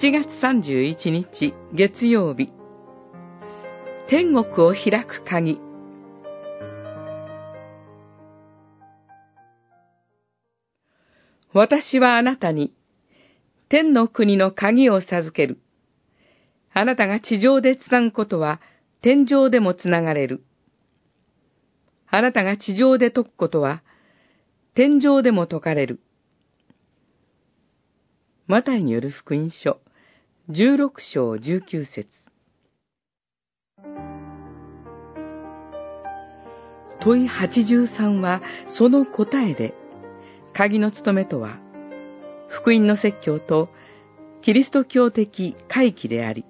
7月31日月曜日天国を開く鍵私はあなたに天の国の鍵を授ける。あなたが地上でつなぐことは天上でもつながれる。あなたが地上で解くことは天上でも解かれる。マタイによる福音書、16章19節問い83はその答えで、鍵の務めとは、福音の説教とキリスト教的回帰であり、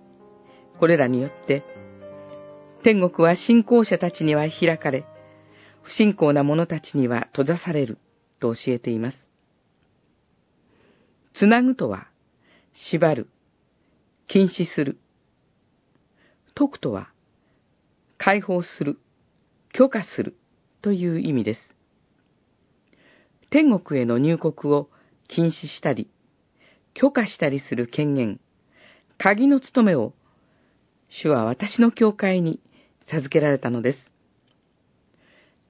これらによって、天国は信仰者たちには開かれ、不信仰な者たちには閉ざされると教えています。つなぐとは、縛る、禁止する。解くとは、解放する、許可するという意味です。天国への入国を禁止したり、許可したりする権限、鍵の務めを、主は私の教会に授けられたのです。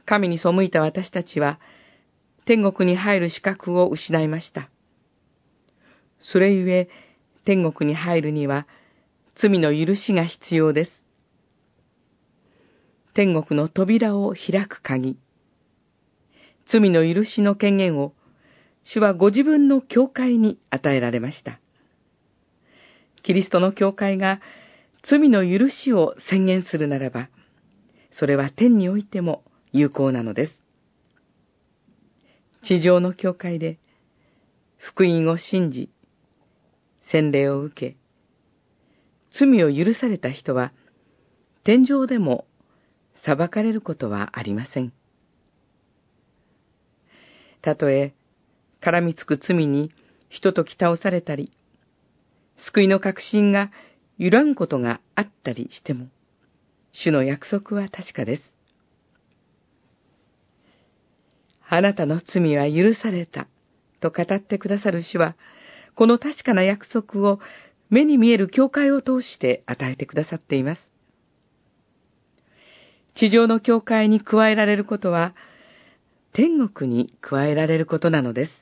神に背いた私たちは、天国に入る資格を失いました。それゆえ、天国に入るには、罪の許しが必要です。天国の扉を開く鍵、罪の許しの権限を、主はご自分の教会に与えられました。キリストの教会が罪の許しを宣言するならば、それは天においても有効なのです。地上の教会で、福音を信じ、洗礼を受け、罪を許された人は、天上でも裁かれることはありません。たとえ、絡みつく罪に人とき倒されたり、救いの確信が揺らんことがあったりしても、主の約束は確かです。あなたの罪は許された、と語ってくださる主は、この確かな約束を目に見える教会を通して与えてくださっています。地上の教会に加えられることは、天国に加えられることなのです。